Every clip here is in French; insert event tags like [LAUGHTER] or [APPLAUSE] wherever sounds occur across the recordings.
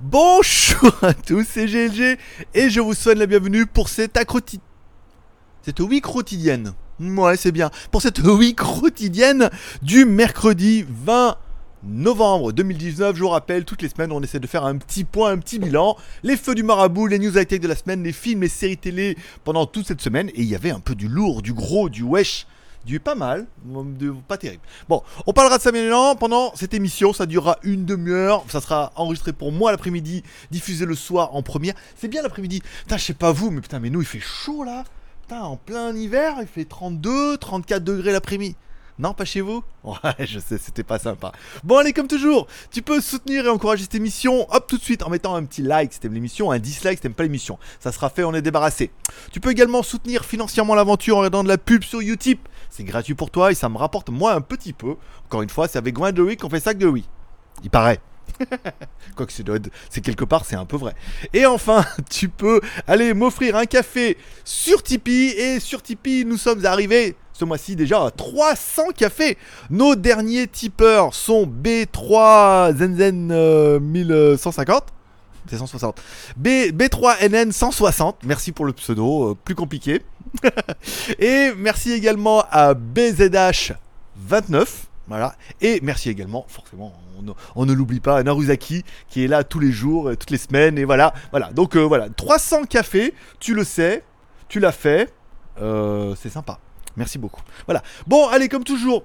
Bonjour à tous, c'est GLG [LAUGHS] et je vous souhaite la bienvenue pour cette accroti... Cette quotidienne. Ouais, c'est bien. Pour cette week quotidienne du mercredi 20 novembre 2019. Je vous rappelle, toutes les semaines, on essaie de faire un petit point, un petit bilan. Les feux du marabout, les news high-tech de la semaine, les films, les séries télé pendant toute cette semaine. Et il y avait un peu du lourd, du gros, du wesh du pas mal, pas terrible. Bon, on parlera de ça maintenant pendant cette émission. Ça durera une demi-heure. Ça sera enregistré pour moi l'après-midi, diffusé le soir en première. C'est bien l'après-midi. Putain, je sais pas vous, mais putain, mais nous, il fait chaud là. Putain, en plein hiver, il fait 32, 34 degrés l'après-midi. Non, pas chez vous Ouais, je sais, c'était pas sympa. Bon, allez, comme toujours, tu peux soutenir et encourager cette émission, hop, tout de suite, en mettant un petit like si t'aimes l'émission, un dislike si t'aimes pas l'émission. Ça sera fait, on est débarrassé. Tu peux également soutenir financièrement l'aventure en regardant de la pub sur Utip. C'est gratuit pour toi et ça me rapporte moi un petit peu. Encore une fois, c'est avec Gwendoline qu'on fait ça que de oui. Il paraît. [LAUGHS] Quoi que c'est quelque part, c'est un peu vrai. Et enfin, [LAUGHS] tu peux aller m'offrir un café sur Tipeee. Et sur Tipeee, nous sommes arrivés ce mois-ci déjà à 300 cafés. Nos derniers tipeurs sont B3 Zenzen 1150. Euh, c'est 160. B, B3NN 160. Merci pour le pseudo, euh, plus compliqué. [LAUGHS] Et merci également à BZH 29. Voilà. Et merci également, forcément, on, ne l'oublie pas, à Naruzaki, qui est là tous les jours, euh, toutes les semaines. Et voilà. Voilà. Donc voilà. 300 cafés, tu le sais, tu l'as fait. c'est sympa. Merci beaucoup. Voilà. Bon, allez, comme toujours.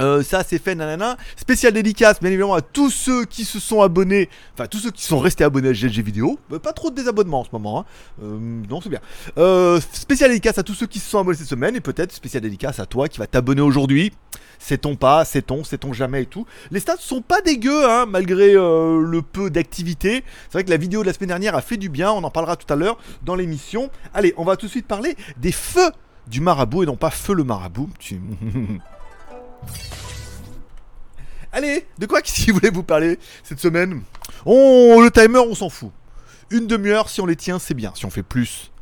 Euh, ça c'est fait nanana. Spécial dédicace bien évidemment à tous ceux qui se sont abonnés. Enfin tous ceux qui sont restés abonnés à GLG vidéo. Euh, pas trop de désabonnements en ce moment hein. euh, non c'est bien. Spécial dédicace à tous ceux qui se sont abonnés cette semaine. Et peut-être spécial dédicace à toi qui va t'abonner aujourd'hui. Sait-on pas sait-on sait-on jamais et tout. Les stats sont pas dégueux hein, malgré le peu d'activité. C'est vrai que la vidéo de la semaine dernière a fait du bien. On en parlera tout à l'heure dans l'émission. Allez on va tout de suite parler des feux du marabout et non pas feu le marabout. [LAUGHS] Allez, de quoi si vous voulez vous parler cette semaine? On le timer, on s'en fout. Une demi-heure, si on les tient, c'est bien. Si on fait plus,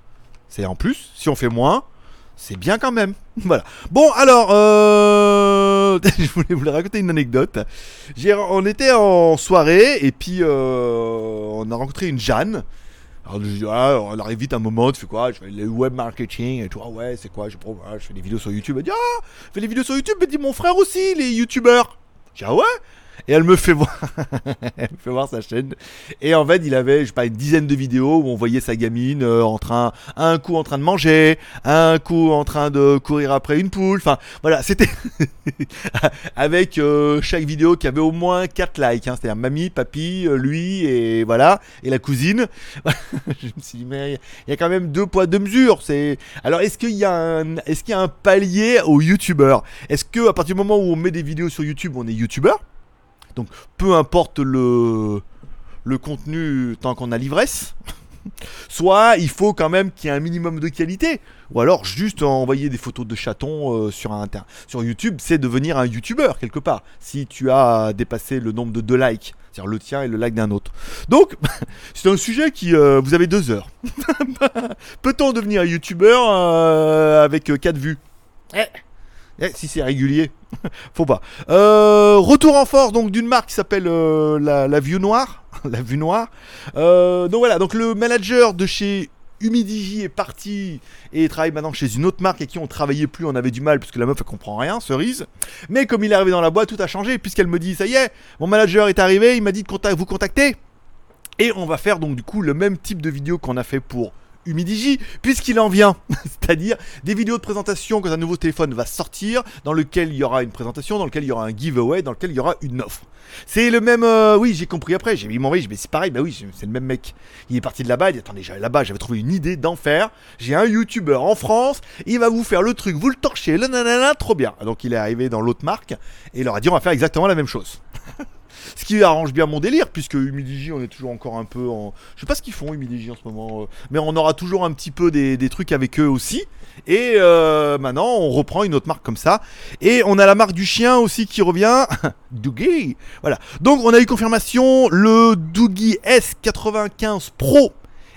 c'est en plus. Si on fait moins, c'est bien quand même. [LAUGHS] Voilà. Bon, alors, euh... [LAUGHS] je voulais vous raconter une anecdote. On était en soirée et puis euh, on a rencontré une Jeanne alors je dis, ah, on arrive vite un moment, tu fais quoi? Je fais le web marketing et tout, ah ouais, c'est quoi? Je, je fais des vidéos sur YouTube. Elle dit, ah, fais des vidéos sur YouTube, mais dis mon frère aussi, les youtubeurs. Je dis, ah ouais? Et elle me fait voir, [LAUGHS] elle me fait voir sa chaîne. Et en fait, il avait, je sais pas, une dizaine de vidéos où on voyait sa gamine euh, en train, un coup en train de manger, un coup en train de courir après une poule. Enfin, voilà, c'était [LAUGHS] avec euh, chaque vidéo qui avait au moins 4 likes. Hein, C'est-à-dire mamie, papy, euh, lui et voilà, et la cousine. [LAUGHS] je me suis dit, mais il y a quand même deux poids, deux mesures. C'est alors, est-ce qu'il y a un, est-ce qu'il y a un palier aux youtubeurs? Est-ce que à partir du moment où on met des vidéos sur YouTube, on est youtubeur? Donc peu importe le, contenu tant qu'on a l'ivresse. [LAUGHS] Soit il faut quand même qu'il y ait un minimum de qualité. Ou alors juste envoyer des photos de chatons euh, sur, un, sur YouTube, c'est devenir un YouTuber quelque part. Si tu as dépassé le nombre de deux likes, c'est-à-dire le tien et le like d'un autre. Donc, [LAUGHS] c'est un sujet qui... Euh, vous avez deux heures. [LAUGHS] Peut-on devenir un YouTuber euh, avec quatre vues? Eh. Eh, si c'est régulier, [LAUGHS] faut pas. Euh, retour en force donc d'une marque qui s'appelle euh, la, Vue Noire. [LAUGHS] la Vue Noire. Euh, donc voilà, donc le manager de chez Humidigi est parti et travaille maintenant chez une autre marque et qui on travaillait plus, on avait du mal puisque la meuf elle comprend rien, cerise. Mais comme il est arrivé dans la boîte, tout a changé puisqu'elle me dit ça y est, mon manager est arrivé, il m'a dit de vous contacter. Et on va faire donc du coup le même type de vidéo qu'on a fait pour Humidigi, puisqu'il en vient. [LAUGHS] C'est-à-dire des vidéos de présentation quand un nouveau téléphone va sortir, dans lequel il y aura une présentation, dans lequel il y aura un giveaway, dans lequel il y aura une offre. C'est le même. Euh, oui, j'ai compris après. J'ai mis mon mais c'est pareil. Bah oui, c'est le même mec. Il est parti de là-bas. Il dit Attendez, là-bas, j'avais trouvé une idée d'enfer. J'ai un YouTuber en France. Il va vous faire le truc, vous le torchez, le nanana, trop bien. Donc il est arrivé dans l'autre marque et il leur a dit On va faire exactement la même chose. [LAUGHS] Ce qui arrange bien mon délire, puisque Humidigi, on est toujours encore un peu en. Je sais pas ce qu'ils font, Humidigi, en ce moment. Euh, mais on aura toujours un petit peu des, trucs avec eux aussi. Et euh, maintenant, on reprend une autre marque comme ça. Et on a la marque du chien aussi qui revient. [LAUGHS] Doogie Voilà. Donc, on a eu confirmation. Le Doogie S95 Pro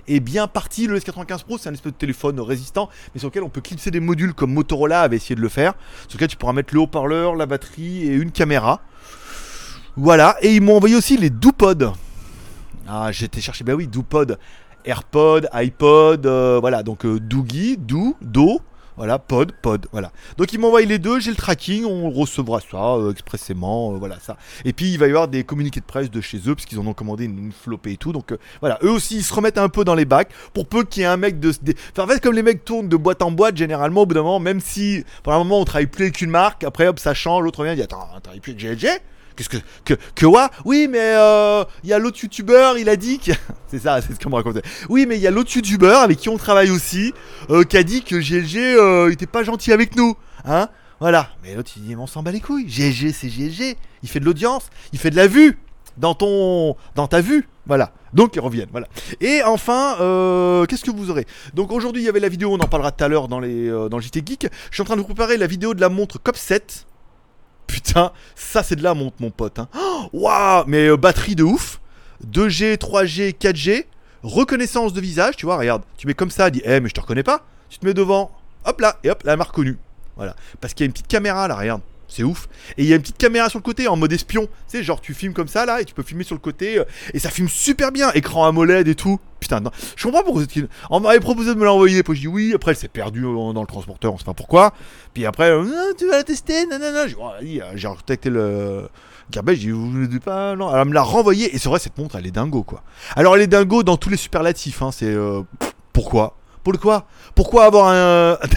est bien parti. Le S95 Pro, c'est un espèce de téléphone résistant, mais sur lequel on peut clipser des modules comme Motorola avait essayé de le faire. Sur lequel tu pourras mettre le haut-parleur, la batterie et une caméra. Voilà, et ils m'ont envoyé aussi les DoPod. Ah, j'étais chercher, bah oui, DoPod. AirPod, iPod, euh, voilà, donc euh, Doogie, Do, voilà, pod, pod, voilà. Donc ils m'envoient les deux, j'ai le tracking, on recevra ça euh, expressément, euh, voilà ça. Et puis il va y avoir des communiqués de presse de chez eux, parce qu'ils en ont commandé une, flopée et tout. Donc voilà, eux aussi ils se remettent un peu dans les bacs, pour peu qu'il y ait un mec de... en fait comme les mecs tournent de boîte en boîte, généralement au bout d'un moment, même si pendant un moment on travaille plus avec une marque, après hop ça change, l'autre vient dit attends, on travaille plus avec GLG Qu'est-ce que que que quoi Oui, mais euh, il y a l'autre youtubeur, il a dit que [LAUGHS] c'est ça, c'est ce qu'on me racontait. Oui, mais il y a l'autre youtubeur avec qui on travaille aussi, euh, qui a dit que GLG euh, était pas gentil avec nous, hein Voilà. Mais l'autre il dit mais on s'en bat les couilles. GLG c'est GLG. Il fait de l'audience, il fait de la vue dans ton dans ta vue. Voilà. Donc ils reviennent. Voilà. Et enfin, euh, qu'est-ce que vous aurez? Donc aujourd'hui il y avait la vidéo, on en parlera tout à l'heure dans les euh, dans le JT Geek. Je suis en train de vous préparer la vidéo de la montre COP 7. Putain, ça c'est de la montre mon pote. Hein. Oh, Waouh, mais euh, batterie de ouf. 2G, 3G, 4G. Reconnaissance de visage, tu vois, regarde. Tu mets comme ça, dit, eh mais je te reconnais pas. Tu te mets devant, hop là, et hop, là, elle m'a reconnu. Voilà. Parce qu'il y a une petite caméra là, regarde. C'est ouf. Et il y a une petite caméra sur le côté en mode espion. Tu sais, genre tu filmes comme ça là et tu peux filmer sur le côté. euh, et ça filme super bien. Écran AMOLED et tout. Putain, non. Je comprends pourquoi c'est- On m'avait proposé de me l'envoyer. Puis je dis oui. Après, elle s'est perdue euh, dans le transporteur. On sait pas pourquoi. Puis après, euh, Ah, tu vas la tester. Non, non, non. J'ai recontacté le. Garbage, j'ai vous ne pas, non. Elle me l'a renvoyé. Et c'est vrai, cette montre, elle est dingo, quoi. Alors, elle est dingo dans tous les superlatifs. Hein. C'est. euh, pourquoi? Pourquoi? Pourquoi avoir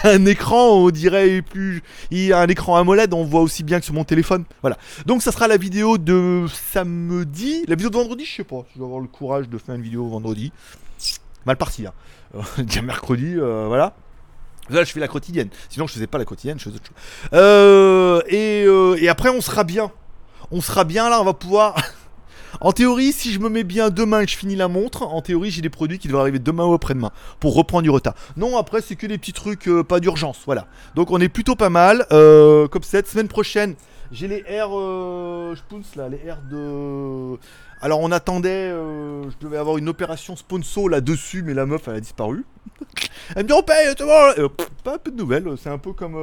un, [LAUGHS] écran, on dirait plus. Un écran AMOLED, on voit aussi bien que sur mon téléphone. Voilà. Donc, ça sera la vidéo de samedi. La vidéo de vendredi, je sais pas. Je vais avoir le courage de faire une vidéo vendredi. Mal parti, hein. Euh, [LAUGHS] Déjà mercredi, euh, voilà. Là, je fais la quotidienne. Sinon, je faisais pas la quotidienne, je faisais autre chose. Euh, et, euh, et après, on sera bien. On sera bien là, on va pouvoir. [LAUGHS] en théorie, si je me mets bien demain et que je finis la montre, en théorie, j'ai des produits qui devraient arriver demain ou après-demain pour reprendre du retard. Non, après, c'est que des petits trucs, euh, pas d'urgence. Voilà. Donc, on est plutôt pas mal. Euh, comme cette semaine prochaine, j'ai les R. Euh, je là, les R de. Alors, on attendait. euh, je devais avoir une opération sponsor là-dessus, mais la meuf, elle a disparu. [LAUGHS] Elle me dit on paye. Euh, pff, pas un peu de nouvelles, c'est un peu comme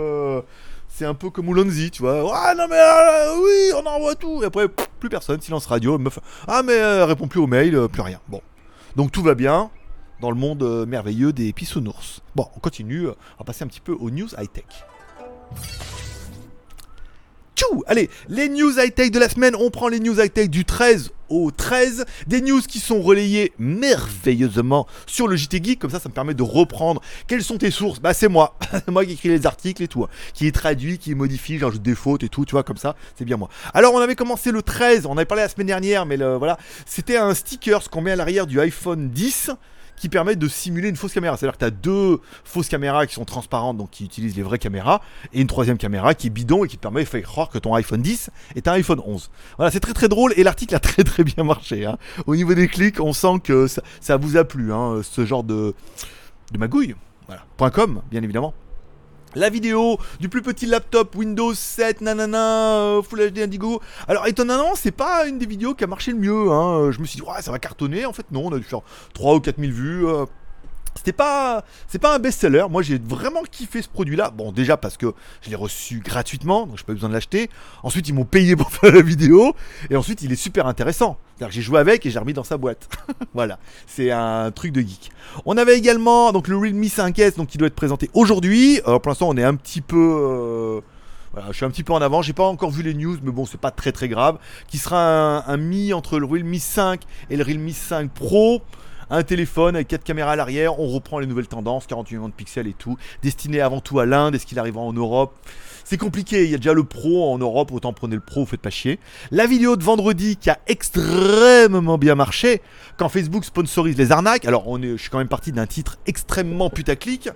c'est un peu comme Oulonzi, tu vois. Ah non mais euh, oui, on envoie tout. Et après plus personne, silence radio. Meuf, ah mais euh, répond plus aux mails, euh, plus rien. Bon, donc tout va bien dans le monde euh, merveilleux des pissounours. Bon, on continue, on va passer un petit peu aux news high tech. Tchou Allez, les news high-tech de la semaine, on prend les news high-tech du 13 au 13, des news qui sont relayées merveilleusement sur le JT Geek, comme ça ça me permet de reprendre quelles sont tes sources. Bah c'est moi, [LAUGHS] moi qui écris les articles et tout, hein, qui est traduit, qui modifie, j'ajoute des fautes et tout, tu vois, comme ça, c'est bien moi. Alors on avait commencé le 13, on avait parlé la semaine dernière, mais le, voilà, c'était un sticker, ce qu'on met à l'arrière du iPhone 10, qui permet de simuler une fausse caméra. C'est-à-dire que tu as deux fausses caméras qui sont transparentes, donc qui utilisent les vraies caméras, et une troisième caméra qui est bidon et qui te permet de faire croire que ton iPhone 10 est un iPhone 11. Voilà, c'est très très drôle et l'article a [LAUGHS] très très bien marché. hein. Au niveau des clics, on sent que ça, vous a plu, hein, ce genre de, de magouille. Voilà. .com, bien évidemment. La vidéo du plus petit laptop Windows 7, nanana, euh, Full HD Indigo. Alors étonnamment, c'est pas une des vidéos qui a marché le mieux. Hein. Je me suis dit, ouais, ça va cartonner. En fait, non, on a dû faire 3 ou 4 000 vues. euh, pas, c'est pas un best-seller. Moi, j'ai vraiment kiffé ce produit-là. Bon, déjà parce que je l'ai reçu gratuitement, donc j'ai pas besoin de l'acheter. Ensuite, ils m'ont payé pour [LAUGHS] faire la vidéo, et ensuite, il est super intéressant. J'ai joué avec et j'ai remis dans sa boîte. [LAUGHS] voilà, c'est un truc de geek. On avait également donc le Realme 5S, donc qui doit être présenté aujourd'hui. Alors pour l'instant, on est un petit peu. euh, voilà, je suis un petit peu en avant, j'ai pas encore vu les news, mais bon, c'est pas très très grave. Qui sera un mi entre le Realme 5 et le Realme 5 Pro. Un téléphone avec 4 caméras à l'arrière, on reprend les nouvelles tendances, 48 millions de pixels et tout. Destiné avant tout à l'Inde, est-ce qu'il arrivera en Europe C'est compliqué, il y a déjà le Pro en Europe, autant prenez le Pro, faites pas chier. La vidéo de vendredi qui a extrêmement bien marché, quand Facebook sponsorise les arnaques, alors je suis quand même parti d'un titre extrêmement putaclic,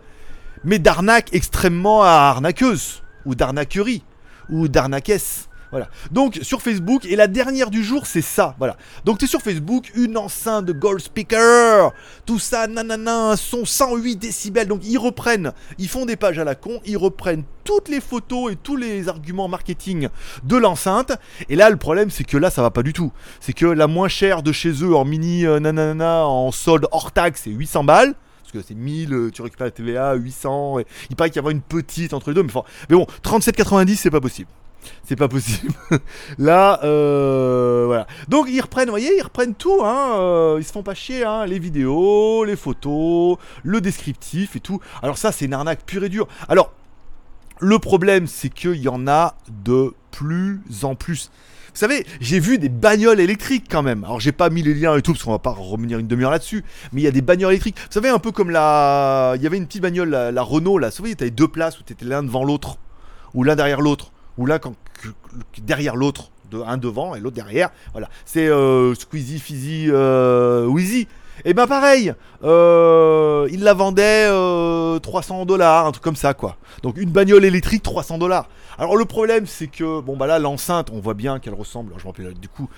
mais d'arnaque extrêmement arnaqueuse, ou d'arnaquerie, ou d'arnaquesse. Voilà. Donc sur Facebook, et la dernière du jour, c'est ça. Voilà. Donc tu es sur Facebook, une enceinte de Gold Speaker, tout ça, nanana, son 108 décibels. Donc ils reprennent, ils font des pages à la con, ils reprennent toutes les photos et tous les arguments marketing de l'enceinte. Et là, le problème, c'est que là, ça va pas du tout. C'est que la moins chère de chez eux en mini euh, nanana, en solde hors taxe, c'est 800 balles parce que c'est 1000, euh, tu récupères la TVA, 800. Et il paraît qu'il y avoir une petite entre les deux, mais bon, 37,90 c'est pas possible. C'est pas possible. [LAUGHS] Là, euh, voilà. Donc ils reprennent, vous voyez, ils reprennent tout. Hein, euh, ils se font pas chier. Hein, les vidéos, les photos, le descriptif et tout. Alors ça, c'est une arnaque pure et dure. Alors, le problème, c'est qu'il y en a de plus en plus. Vous savez, j'ai vu des bagnoles électriques quand même. Alors j'ai pas mis les liens et tout parce qu'on va pas revenir une demi-heure là-dessus. Mais il y a des bagnoles électriques. Vous savez, un peu comme la, il y avait une petite bagnole, la, Renault là. Vous savez, t'avais deux places où t'étais l'un devant l'autre ou l'un derrière l'autre ou l'un derrière l'autre, de, un devant et l'autre derrière. Voilà, c'est euh, Squeezie, Fizzy, euh, Wheezy. Et ben pareil, euh, il la vendait 300 dollars, un truc comme ça quoi. Donc une bagnole électrique 300 dollars. Alors le problème c'est que bon bah là l'enceinte, on voit bien qu'elle ressemble. je me rappelle du coup,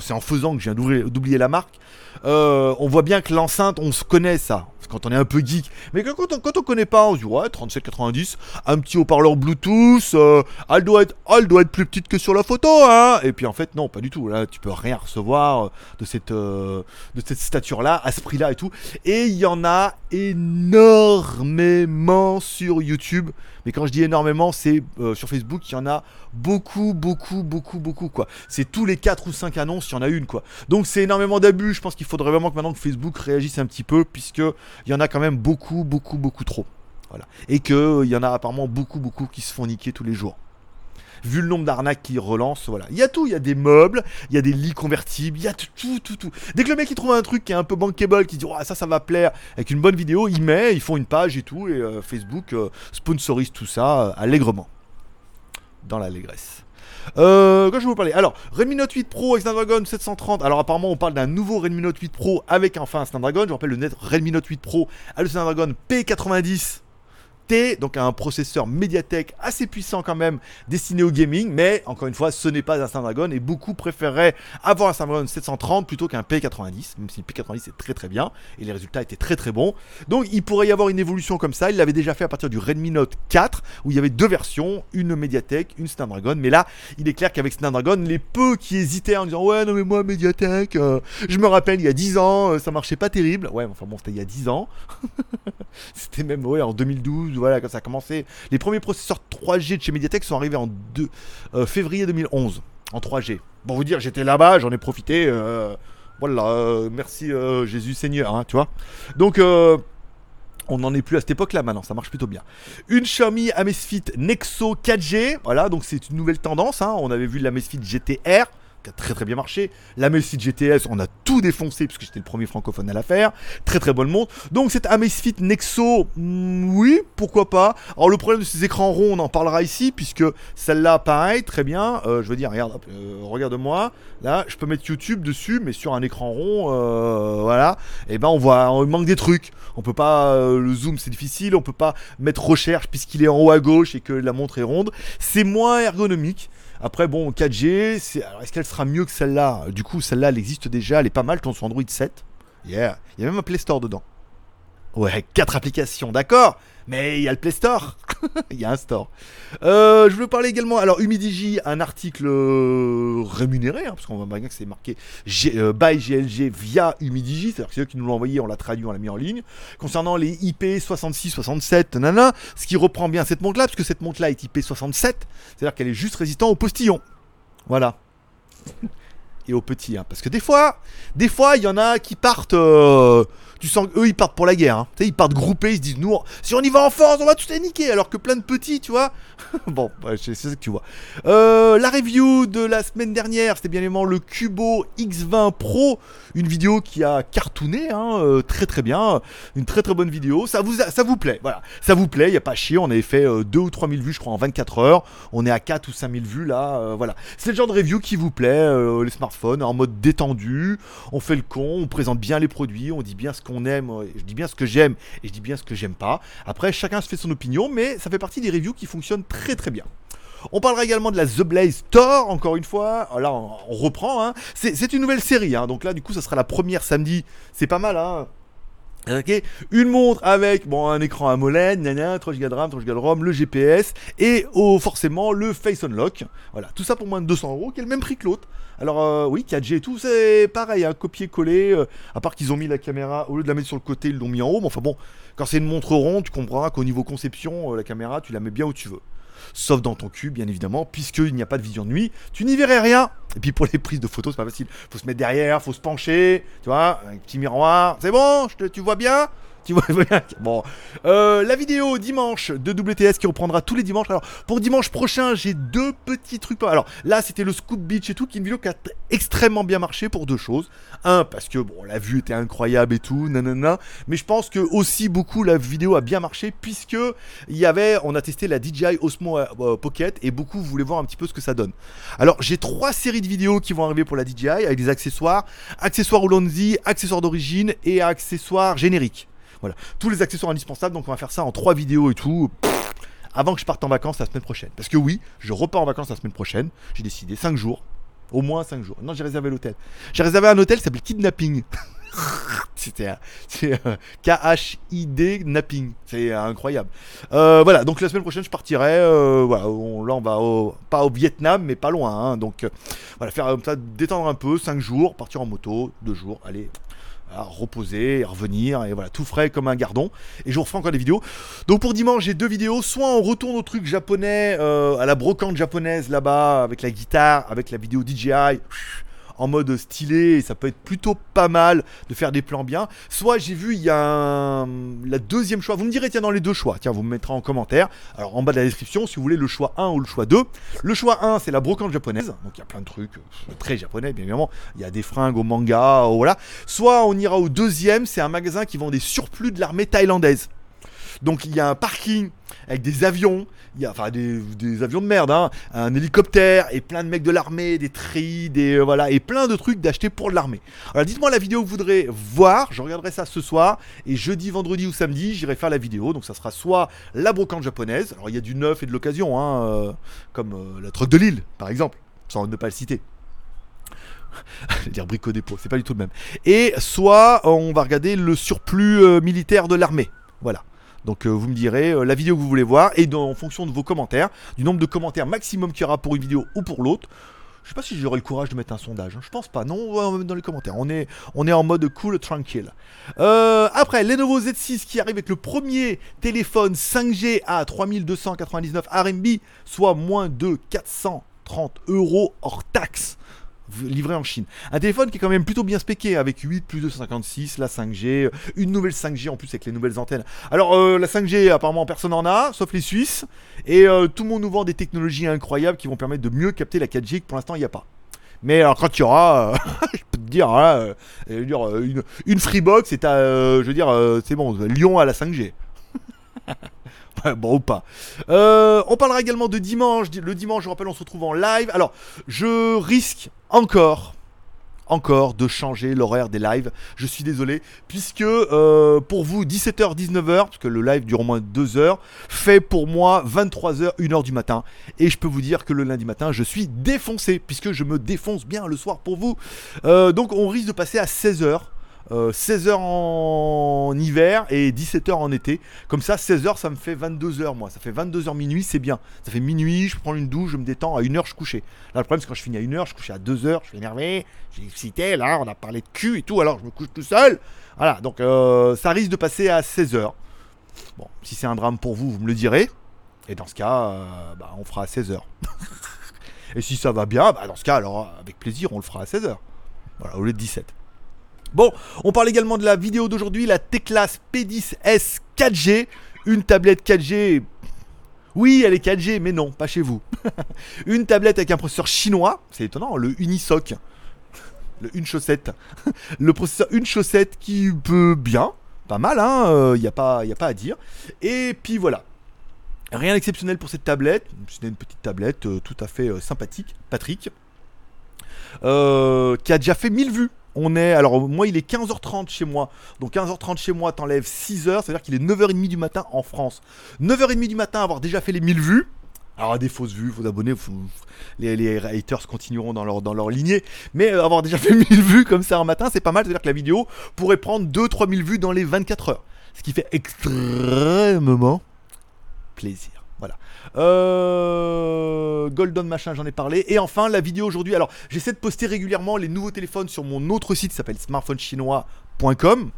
c'est en faisant que je viens d'oublier la marque. on voit bien que l'enceinte, on se connaît ça quand on est un peu geek. Mais quand on, quand on connaît pas, on se dit ouais 3790, un petit haut-parleur Bluetooth, euh, elle, doit être, plus petite que sur la photo, hein. Et puis en fait non, pas du tout. Là tu peux rien recevoir euh, de cette, euh, de cette stature-là, à ce prix-là et tout. Et il y en a énormément sur YouTube. Mais quand je dis énormément, c'est sur Facebook, il y en a beaucoup, beaucoup, beaucoup, beaucoup quoi. C'est tous les 4 ou 5 annonces, il y en a une quoi. Donc c'est énormément d'abus. Je pense qu'il faudrait vraiment que maintenant que Facebook réagisse un petit peu, puisque il y en a quand même beaucoup, beaucoup, beaucoup trop. Voilà. Et qu'il euh, y en a apparemment beaucoup, beaucoup qui se font niquer tous les jours. Vu le nombre d'arnaques qui relancent, voilà. Il y a tout, il y a des meubles, il y a des lits convertibles, il y a tout, tout, tout. Dès que le mec il trouve un truc qui est un peu bankable, qui dit oh, ça, ça va plaire, avec une bonne vidéo, il met, ils font une page et tout, et euh, Facebook euh, sponsorise tout ça allègrement. Dans l'allégresse. Euh, quand je vais vous parler Alors, Redmi Note 8 Pro avec Snapdragon 730. Alors, apparemment, on parle d'un nouveau Redmi Note 8 Pro avec enfin un Snapdragon. Je vous rappelle, le net Redmi Note 8 Pro a le Snapdragon P90 donc un processeur Mediatek assez puissant quand même, destiné au gaming, mais encore une fois, ce n'est pas un Snapdragon et beaucoup préféraient avoir un Snapdragon 730 plutôt qu'un P90, même si le P90 est très très bien et les résultats étaient très très bons. Donc il pourrait y avoir une évolution comme ça, il l'avait déjà fait à partir du Redmi Note 4 où il y avait deux versions, une Mediatek, une Snapdragon, mais là, il est clair qu'avec Snapdragon, les peu qui hésitaient en disant "Ouais, non mais moi Mediatek, euh, je me rappelle il y a 10 ans, euh, ça marchait pas terrible." Ouais, enfin bon, c'était il y a 10 ans. [LAUGHS] c'était même ouais, en 2012 voilà, quand ça a commencé. Les premiers processeurs 3G de chez Mediatek sont arrivés en euh, février 2011, en 3G. Bon, vous dire, j'étais là-bas, j'en ai profité. Euh, voilà, euh, merci Jésus Seigneur, hein, tu vois. Donc, on n'en est plus à cette époque-là maintenant, ça marche plutôt bien. Une Xiaomi Amazfit Nexo 4G, voilà, donc c'est une nouvelle tendance. Hein. On avait vu l'Amazfit GTR qui a très très bien marché. La Amazfit GTS, on a tout défoncé puisque j'étais le premier francophone à la faire. Très très bonne montre. Donc cette Amazfit Nexo, hmm, oui, pourquoi pas. Alors le problème de ces écrans ronds, on en parlera ici puisque celle-là, pareil, très bien. Euh, je veux dire, regarde, euh, regarde-moi. Là, je peux mettre YouTube dessus, mais sur un écran rond, euh, voilà. Et eh ben on voit, on manque des trucs. On peut pas le zoom, c'est difficile. On peut pas mettre recherche puisqu'il est en haut à gauche et que la montre est ronde. C'est moins ergonomique. Après, bon, 4G, est-ce qu'elle sera mieux que celle-là? Du coup, celle-là, elle existe déjà, elle est pas mal, ton sur Android 7. Yeah. Il y a même un Play Store dedans. Ouais, 4 applications, d'accord mais il y a le Play Store. [LAUGHS] il y a un store. Euh, je voulais parler également. Alors, Humidigi, un article euh, rémunéré, hein, parce qu'on voit bien que c'est marqué G, euh, by GLG via Humidigi. C'est-à-dire que c'est eux qui nous l'ont envoyé, on l'a traduit, on l'a mis en ligne. Concernant les IP 66, 67, nana, ce qui reprend bien cette montre-là, parce que cette montre-là est IP 67, c'est-à-dire qu'elle est juste résistante au postillon. Voilà. Et aux petits, hein, parce que des fois, des fois, il y en a qui partent tu sens qu'eux ils partent pour la guerre. Hein. Ils partent groupés, ils se disent nous, si on y va en force, on va tout les niquer. Alors que plein de petits, tu vois. [LAUGHS] bon, c'est ça que tu vois. Euh, la review de la semaine dernière, c'était bien évidemment le Cubo X20 Pro, une vidéo qui a cartonné, hein, euh, très très bien, une très très bonne vidéo. Ça vous, ça vous plaît, voilà, ça vous plaît, il y a pas chier. On avait fait 2 euh, ou 3 000 vues, je crois, en 24 heures. On est à 4 ou 5 000 vues là, voilà. C'est le genre de review qui vous plaît, les smartphones en mode détendu. On fait le con, on présente bien les produits, on dit bien ce qu'on on aime, je dis bien ce que j'aime et je dis bien ce que j'aime pas. Après, chacun se fait son opinion, mais ça fait partie des reviews qui fonctionnent très très bien. On parlera également de la The Blaze Thor, encore une fois. Là, on, reprend. Hein. C'est une nouvelle série. Hein. Donc là, du coup, ça sera la première samedi. C'est pas mal. Hein. Une montre avec bon un écran AMOLED, nana, 3 Go de RAM, 3 Go de ROM, le GPS et oh, forcément le Face Unlock. Voilà, tout ça pour moins de 200 euros, qui est le même prix que l'autre. Alors euh, oui, 4G et tout, c'est pareil, hein, copier-coller. Euh, à part qu'ils ont mis la caméra au lieu de la mettre sur le côté, ils l'ont mis en haut. Mais enfin bon, quand c'est une montre ronde, tu comprendras qu'au niveau conception, euh, la caméra, tu la mets bien où tu veux sauf dans ton cul, bien évidemment, puisqu'il n'y a pas de vision de nuit, tu n'y verrais rien. Et puis pour les prises de photos, c'est pas facile. Faut se mettre derrière, faut se pencher, tu vois, un petit miroir. C'est bon, tu vois bien? [LAUGHS] tu vois, bon. Euh, la vidéo dimanche de WTS qui reprendra tous les dimanches. Alors, pour dimanche prochain, j'ai deux petits trucs. Alors, là, c'était le Scoop Beach et tout, qui est une vidéo qui a extrêmement bien marché pour deux choses. Un, parce que, bon, la vue était incroyable et tout, nanana. Mais je pense que aussi beaucoup la vidéo a bien marché, puisque y avait, on a testé la DJI Osmo euh, Pocket et beaucoup voulaient voir un petit peu ce que ça donne. Alors, j'ai trois séries de vidéos qui vont arriver pour la DJI avec des accessoires, accessoires Ulanzi, accessoires d'origine et accessoires génériques. Voilà, tous les accessoires indispensables. Donc on va faire ça en trois vidéos et tout. avant que je parte en vacances la semaine prochaine. Parce que oui, je repars en vacances la semaine prochaine. J'ai décidé 5 jours. Au moins 5 jours. Non, j'ai réservé l'hôtel. J'ai réservé un hôtel qui s'appelle Kidnapping. [LAUGHS] C'était K-H-I-D Napping. C'est incroyable. Euh, voilà, donc la semaine prochaine, je partirai. Euh, voilà, là, on va pas au Vietnam, mais pas loin. Hein. donc voilà, faire ça, détendre un peu, 5 jours, partir en moto, 2 jours, allez, reposer, revenir, et voilà, tout frais comme un gardon. Et je vous referai encore des vidéos. Donc pour dimanche, j'ai deux vidéos. Soit on retourne au truc japonais, euh, à la brocante japonaise là-bas, avec la guitare, avec la vidéo DJI en mode stylé, ça peut être plutôt pas mal de faire des plans bien. Soit j'ai vu, il y a un, la deuxième choix, vous me direz, tiens, dans les deux choix, tiens, vous me mettrez en commentaire, alors en bas de la description, si vous voulez le choix 1 ou le choix 2. Le choix 1, c'est la brocante japonaise, donc il y a plein de trucs euh, très japonais, bien évidemment, il y a des fringues au manga, voilà. Soit on ira au deuxième, c'est un magasin qui vend des surplus de l'armée thaïlandaise. Donc il y a un parking avec des avions, il y a enfin des, avions de merde, hein, un hélicoptère et plein de mecs de l'armée, des treillis, des euh, voilà et plein de trucs d'acheter pour l'armée. Alors dites-moi la vidéo que vous voudrez voir, je regarderai ça ce soir et jeudi, vendredi ou samedi, j'irai faire la vidéo. Donc ça sera soit la brocante japonaise, alors il y a du neuf et de l'occasion, hein, euh, comme euh, la truc de Lille par exemple, sans ne pas le citer. [LAUGHS] je vais dire brico dépôt, c'est pas du tout le même. Et soit on va regarder le surplus militaire de l'armée. Voilà. Donc euh, vous me direz euh, la vidéo que vous voulez voir et en fonction de vos commentaires, du nombre de commentaires maximum qu'il y aura pour une vidéo ou pour l'autre. Je sais pas si j'aurai le courage de mettre un sondage. Hein. Je pense pas. Non, on va mettre dans les commentaires. On est, on est en mode cool, tranquille. Euh, après, Lenovo Z6 qui arrive avec le premier téléphone 5G à 3299 RMB, soit moins de 430 euros hors taxe livré en Chine. Un téléphone qui est quand même plutôt bien spéqué avec 8 plus 256, la 5G, une nouvelle 5G en plus avec les nouvelles antennes. Alors euh, la 5G apparemment personne n'en a, sauf les Suisses, et euh, tout le monde nous vend des technologies incroyables qui vont permettre de mieux capter la 4G que pour l'instant il n'y a pas. Mais alors quand il y aura, euh, [LAUGHS] je peux te dire, hein, une, une Freebox, c'est à, je veux dire, c'est bon, Lyon à la 5G. [LAUGHS] [LAUGHS] bon ou pas. Euh, on parlera également de dimanche. Le dimanche, je rappelle, on se retrouve en live. Alors, je risque encore encore de changer l'horaire des lives. Je suis désolé, puisque euh, pour vous, 17h, 19h, parce que le live dure au moins 2 heures, fait pour moi 23h, 1h du matin. Et je peux vous dire que le lundi matin, je suis défoncé, puisque je me défonce bien le soir pour vous. Euh, donc on risque de passer à 16h. 16h euh, en hiver et 17h en été. Comme ça, 16h, ça me fait 22h, moi. Ça fait 22h minuit, c'est bien. Ça fait minuit, je prends une douche, je me détends. À 1h, je couchais. Là, le problème, c'est quand je finis à 1h, je couchais à 2h, je suis énervé, j'ai excité, là, on a parlé de cul et tout, alors je me couche tout seul. Voilà, donc euh, ça risque de passer à 16h. Bon, si c'est un drame pour vous, vous me le direz. Et dans ce cas, euh, bah, on fera à 16h. [LAUGHS] et si ça va bien, bah, dans ce cas, alors avec plaisir, on le fera à 16h. Voilà, au lieu de 17. Bon, on parle également de la vidéo d'aujourd'hui, la Teclas P10S 4G, une tablette 4G. Oui, elle est 4G, mais non, pas chez vous. [LAUGHS] une tablette avec un processeur chinois, c'est étonnant, le Unisoc. Le une chaussette. [LAUGHS] le processeur une chaussette qui peut bien, pas mal, hein, il euh, n'y a, pas, a pas à dire. Et puis voilà. Rien d'exceptionnel pour cette tablette. C'est une petite tablette euh, tout à fait euh, sympathique, Patrick. qui a déjà fait 1000 vues on est, alors moi il est 15h30 chez moi, donc 15h30 chez moi t'enlèves 6h, c'est-à-dire qu'il est 9h30 du matin en France. 9h30 du matin avoir déjà fait les 1000 vues, Alors des fausses vues, vos abonnés, les, les, haters continueront dans leur, dans leur lignée. Mais euh, avoir déjà [LAUGHS] fait 1000 vues comme ça en matin, c'est pas mal. C'est-à-dire que la vidéo pourrait prendre 2-3 000 vues dans les 24 heures. Ce qui fait extrêmement plaisir. Voilà. Euh, Golden machin, j'en ai parlé. Et enfin, la vidéo aujourd'hui. Alors, j'essaie de poster régulièrement les nouveaux téléphones sur mon autre site qui s'appelle smartphonechinois.com.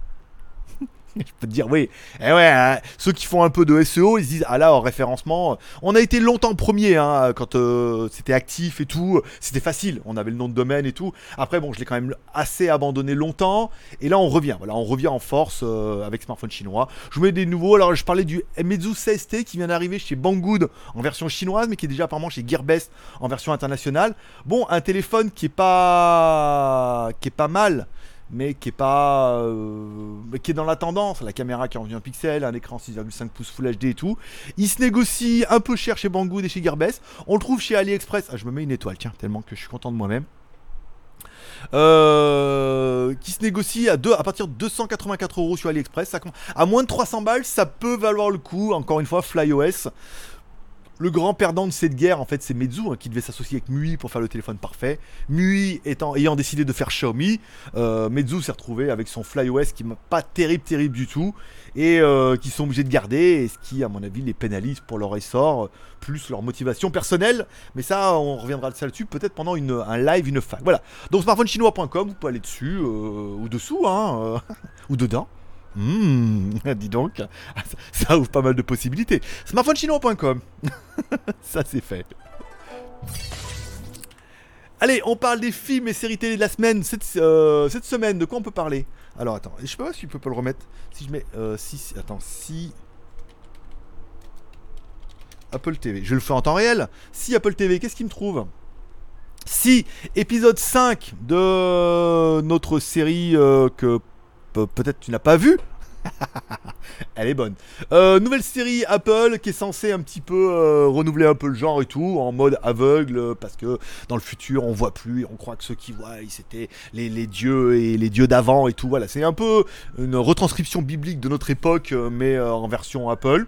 [LAUGHS] je peux te dire, oui. Eh ouais, hein, ceux qui font un peu de SEO, ils se disent, ah là, en référencement, on a été longtemps premier, hein, quand euh, c'était actif et tout. C'était facile, on avait le nom de domaine et tout. Après, bon, je l'ai quand même assez abandonné longtemps. Et là, on revient, voilà, on revient en force euh, avec smartphone chinois. Je vous mets des nouveaux. Alors, je parlais du Meizu 16T qui vient d'arriver chez Banggood en version chinoise, mais qui est déjà apparemment chez Gearbest en version internationale. Bon, un téléphone qui est pas, qui est pas mal mais qui est euh, dans la tendance la caméra qui en un pixel un écran 6,5 pouces Full HD et tout il se négocie un peu cher chez Banggood et chez Gearbest on le trouve chez AliExpress ah je me mets une étoile tiens tellement que je suis content de moi-même euh, qui se négocie à, deux, à partir de 284 euros sur AliExpress. à moins de 300 balles, ça peut valoir le coup. Encore une fois, FlyOS. Le grand perdant de cette guerre, en fait, c'est Meizu, hein, qui devait s'associer avec MUI pour faire le téléphone parfait. MUI ayant décidé de faire Xiaomi, euh, Meizu s'est retrouvé avec son FlyOS qui n'est pas terrible, terrible du tout, et euh, qui sont obligés de garder, et ce qui, à mon avis, les pénalise pour leur essor, plus leur motivation personnelle. Mais ça, on reviendra là-dessus peut-être pendant un live, une fac. Voilà. Donc smartphonechinois.com, vous pouvez aller dessus, euh, ou dessous, hein, [LAUGHS] ou dedans. Mmh, [LAUGHS] dis donc, [LAUGHS] ça ouvre pas mal de possibilités. Smartphonechinois.com. [LAUGHS] ça c'est fait. Allez, on parle des films et séries télé de la semaine. Cette, euh, semaine, de quoi on peut parler? Alors attends, je sais pas si tu peux pas le remettre. Si je mets. Euh, si, attends, si. Apple TV. Je le fais en temps réel. Si Apple TV, qu'est-ce qu'il me trouve? Si épisode 5 de notre série euh, que peut-être tu n'as pas vu. [LAUGHS] Elle est bonne. Euh, nouvelle série Apple qui est censée un petit peu euh, renouveler un peu le genre et tout, en mode aveugle, parce que dans le futur on voit plus, on croit que ceux qui voient c'était les, dieux et les dieux d'avant et tout. Voilà, c'est un peu une retranscription biblique de notre époque, euh, mais en version Apple.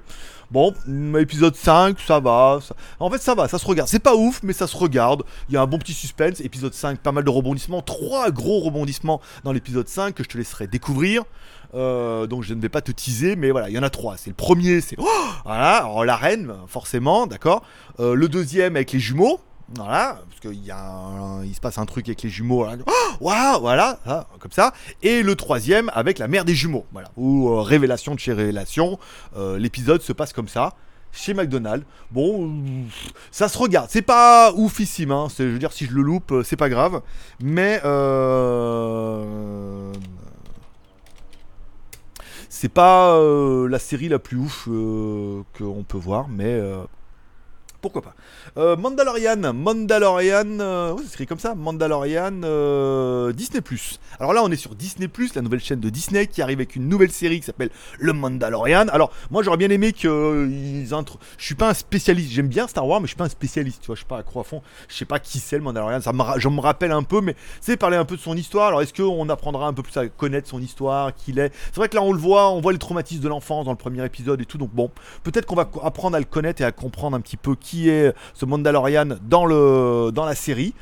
Bon, épisode 5, ça va. En fait, ça va, ça se regarde. C'est pas ouf, mais ça se regarde. Il y a un bon petit suspense. Épisode 5, pas mal de rebondissements. Trois gros rebondissements dans l'épisode 5 que je te laisserai découvrir. Euh, donc je ne vais pas te teaser, mais voilà, il y en a trois. C'est le premier, c'est oh voilà, alors, la reine, forcément, d'accord. Euh, le deuxième avec les jumeaux, voilà, parce qu'il se passe un truc avec les jumeaux. Oh, waouh, voilà, comme ça. Et le troisième avec la mère des jumeaux, voilà. Ou euh, révélation de chez révélation. Euh, l'épisode se passe comme ça. Chez McDonald's, bon, ça se regarde. C'est pas oufissime, hein. Je veux dire, si je le loupe, euh, c'est pas grave. Mais c'est pas la série la plus ouf qu'on peut voir, mais pourquoi pas. Euh, Mandalorian, Mandalorian, euh, c'est écrit comme ça, Mandalorian euh, Disney. Alors là, on est sur Disney la nouvelle chaîne de Disney qui arrive avec une nouvelle série qui s'appelle Le Mandalorian. Alors moi, j'aurais bien aimé qu'ils intro... Je suis pas un spécialiste, j'aime bien Star Wars, mais je suis pas un spécialiste. Tu vois, je suis pas à croix fond. Je sais pas qui c'est le Mandalorian. Ça me, je me rappelle un peu, mais c'est parler un peu de son histoire. Alors est-ce qu'on apprendra un peu plus à connaître son histoire, qui il est? C'est vrai que là, on le voit, on voit les traumatismes de l'enfance dans le premier épisode et tout. Donc bon, peut-être qu'on va apprendre à le connaître et à comprendre un petit peu qui est ce Mandalorian dans, le, dans la série.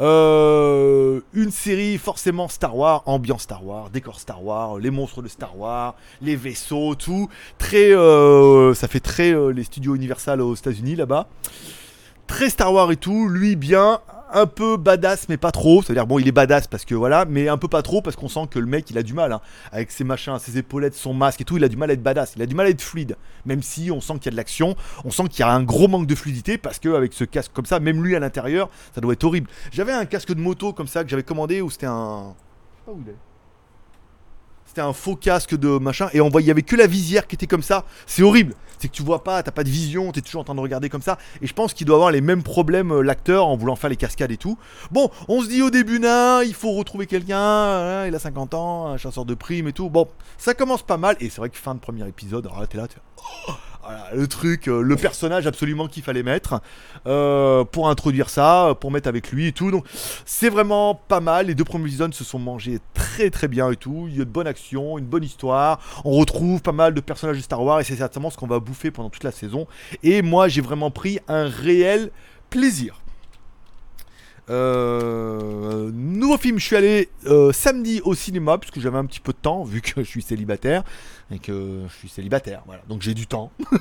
Euh, une série forcément Star Wars, ambiance Star Wars, décor Star Wars, les monstres de Star Wars, les vaisseaux, tout. Très, euh, ça fait très euh, les studios Universal aux États-Unis là-bas. Très Star Wars et tout. Lui bien, un peu badass mais pas trop. C'est-à-dire bon il est badass parce que voilà, mais un peu pas trop parce qu'on sent que le mec il a du mal hein. avec ses machins, ses épaulettes, son masque et tout, il a du mal à être badass, il a du mal à être fluide. Même si on sent qu'il y a de l'action, on sent qu'il y a un gros manque de fluidité parce que avec ce casque comme ça, même lui à l'intérieur, ça doit être horrible. J'avais un casque de moto comme ça que j'avais commandé où c'était un où il est. C'était un faux casque de machin et on voyait, il y avait que la visière qui était comme ça. C'est horrible. C'est que tu vois pas, t'as pas de vision, t'es toujours en train de regarder comme ça. Et je pense qu'il doit avoir les mêmes problèmes euh, l'acteur en voulant faire les cascades et tout. Bon, on se dit au début, nan, il faut retrouver quelqu'un. Hein, il a 50 ans, un chasseur de primes et tout. Bon, ça commence pas mal et c'est vrai que fin de premier épisode, alors là t'es là, Voilà, le truc, euh, le personnage absolument qu'il fallait mettre euh, pour introduire ça, pour mettre avec lui et tout. Donc c'est vraiment pas mal. Les deux premiers épisodes se sont mangés très très bien et tout. Il y a de bonnes actions, une bonne histoire. On retrouve pas mal de personnages de Star Wars et c'est certainement ce qu'on va bouffer pendant toute la saison. Et moi j'ai vraiment pris un réel plaisir. Euh, nouveau film, je suis allé euh, samedi au cinéma puisque j'avais un petit peu de temps vu que [LAUGHS] je suis célibataire et que je suis célibataire. Voilà, donc j'ai du temps. [LAUGHS]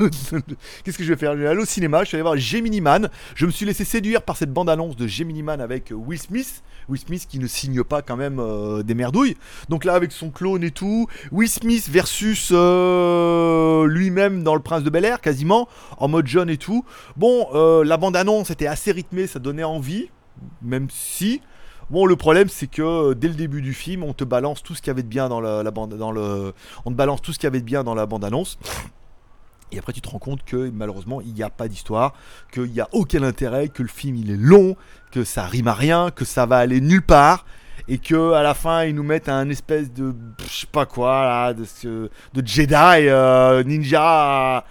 Qu'est-ce que je vais faire? Je vais aller au cinéma, je suis allé voir Gemini Man. Je me suis laissé séduire par cette bande-annonce de Gemini Man avec Will Smith. Will Smith qui ne signe pas quand même euh, des merdouilles. Donc là avec son clone et tout, Will Smith versus lui-même dans Le Prince de Bel Air quasiment en mode jeune et tout. Bon, la bande-annonce était assez rythmée, ça donnait envie même si. Bon, le problème, c'est que euh, dès le début du film, on te balance tout ce qu'il y avait de bien dans la, bande, dans le, on te balance tout ce qu'il y avait de bien dans la bande annonce. Et après, tu te rends compte que malheureusement, il n'y a pas d'histoire, qu'il n'y a aucun intérêt, que le film il est long, que ça rime à rien, que ça va aller nulle part, et que à la fin, ils nous mettent un espèce de, je sais pas quoi, de Jedi euh, ninja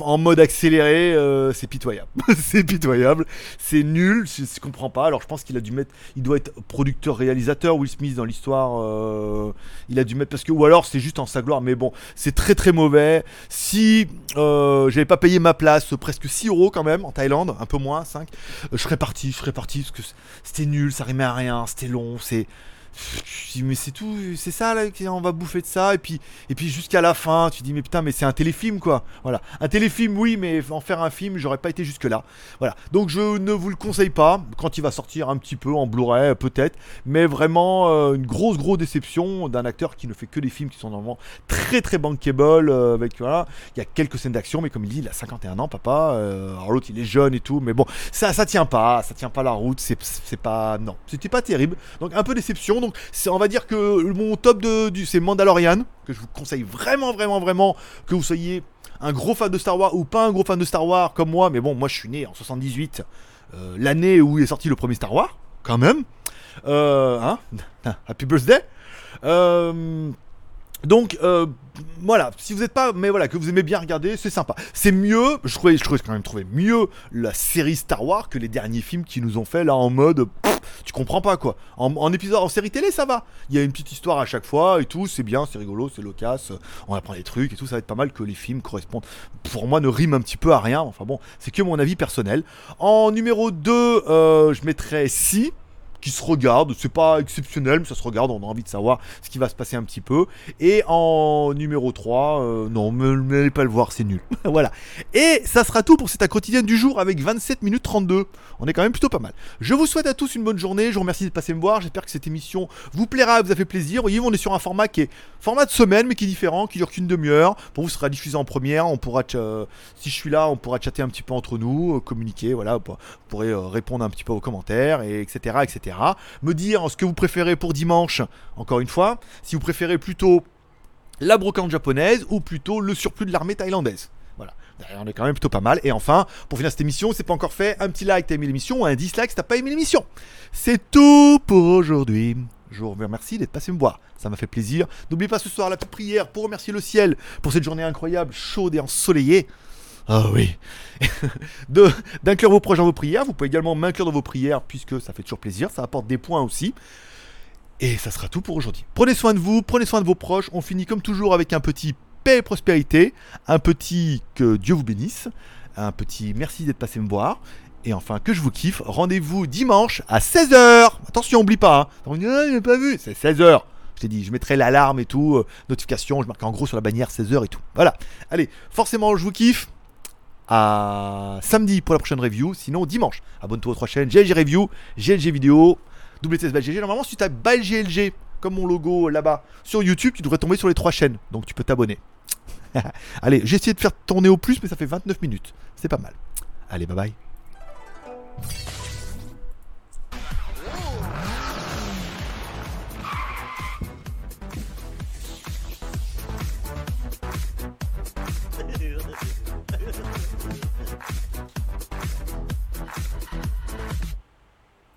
en mode accéléré, euh, c'est pitoyable. [LAUGHS] c'est pitoyable, c'est nul, je, comprends pas. Alors je pense qu'il a dû mettre, il doit être producteur-réalisateur Will Smith dans l'histoire. Euh, il a dû mettre parce que ou alors c'est juste en sa gloire. Mais bon, c'est très très mauvais. Si euh, j'avais pas payé ma place, presque 6 euros quand même en Thaïlande, un peu moins 5, je serais parti, je serais parti parce que c'était nul, ça rimait à rien, c'était long, c'est dis mais c'est tout, c'est ça là, on va bouffer de ça et puis et puis jusqu'à la fin, tu dis mais putain mais c'est un téléfilm quoi. Voilà, un téléfilm oui, mais en faire un film, j'aurais pas été jusque là. Voilà. Donc je ne vous le conseille pas quand il va sortir un petit peu en Blu-ray peut-être, mais vraiment euh, une grosse grosse déception d'un acteur qui ne fait que des films qui sont normalement très très bankable euh, avec voilà, il y a quelques scènes d'action mais comme il dit, il a 51 ans papa, euh, l'autre il est jeune et tout, mais bon, ça ça tient pas, ça tient pas la route, c'est pas non, c'était pas terrible. Donc un peu déception on va dire que mon top de, du, c'est Mandalorian, que je vous conseille vraiment, vraiment, vraiment, que vous soyez un gros fan de Star Wars ou pas un gros fan de Star Wars comme moi, mais bon, moi je suis né en 78, euh, l'année où est sorti le premier Star Wars, quand même. Euh, hein [LAUGHS] Happy birthday. Euh, donc euh, voilà, si vous n'êtes pas, mais voilà, que vous aimez bien regarder, c'est sympa. C'est mieux, je trouvais, je trouvais quand même trouvé mieux la série Star Wars que les derniers films qui nous ont fait là en mode, tu comprends pas quoi. En, épisode, en série télé, ça va. Il y a une petite histoire à chaque fois et tout, c'est bien, c'est rigolo, c'est loquace, on apprend des trucs et tout, ça va être pas mal que les films correspondent. Pour moi, ne riment un petit peu à rien. Enfin bon, c'est que mon avis personnel. En numéro 2, euh, je mettrais si qui se regarde. C'est pas exceptionnel, mais ça se regarde. On a envie de savoir ce qui va se passer un petit peu. Et en numéro 3, euh, non, n'allez pas le voir, c'est nul. [LAUGHS] voilà. Et ça sera tout pour cette quotidienne du jour avec 27 minutes 32. On est quand même plutôt pas mal. Je vous souhaite à tous une bonne journée. Je vous remercie de passer me voir. J'espère que cette émission vous plaira, vous a fait plaisir. Vous voyez, on est sur un format qui est format de semaine, mais qui est différent, qui dure qu'une demi-heure. Pour vous, ce sera diffusé en première. On pourra, euh, si je suis là, on pourra chatter un petit peu entre nous, euh, communiquer. Voilà, vous pourrez répondre un petit peu aux commentaires, et etc., etc. Me dire ce que vous préférez pour dimanche, encore une fois, si vous préférez plutôt la brocante japonaise ou plutôt le surplus de l'armée thaïlandaise. Voilà, on est quand même plutôt pas mal. Et enfin, pour finir cette émission, c'est pas encore fait, un petit like, t'as aimé l'émission, un dislike si t'as pas aimé l'émission. C'est tout pour aujourd'hui. Je vous remercie d'être passé me voir. Ça m'a fait plaisir. N'oubliez pas ce soir la prière pour remercier le ciel pour cette journée incroyable, chaude et ensoleillée. Ah oui. [LAUGHS] D'inclure vos proches dans vos prières. Vous pouvez également m'inclure dans vos prières puisque ça fait toujours plaisir. Ça apporte des points aussi. Et ça sera tout pour aujourd'hui. Prenez soin de vous, prenez soin de vos proches. On finit comme toujours avec un petit paix et prospérité. Un petit que Dieu vous bénisse. Un petit merci d'être passé me voir. Et enfin, que je vous kiffe. Rendez-vous dimanche à 16h. Attention, oublie pas. Hein. Ah, pas vu. C'est 16h. Je t'ai dit, je mettrai l'alarme et tout, euh, notification, je marque en gros sur la bannière 16h et tout. Voilà. Allez, forcément, je vous kiffe à samedi pour la prochaine review. Sinon, dimanche, abonne-toi aux trois chaînes GLG Review, GLG Vidéo, WTS GLG. Normalement, si tu tapes GLG comme mon logo là-bas sur YouTube, tu devrais tomber sur les trois chaînes. Donc, tu peux t'abonner. [LAUGHS] Allez, j'ai essayé de faire tourner au plus, mais ça fait 29 minutes. C'est pas mal. Allez, bye bye.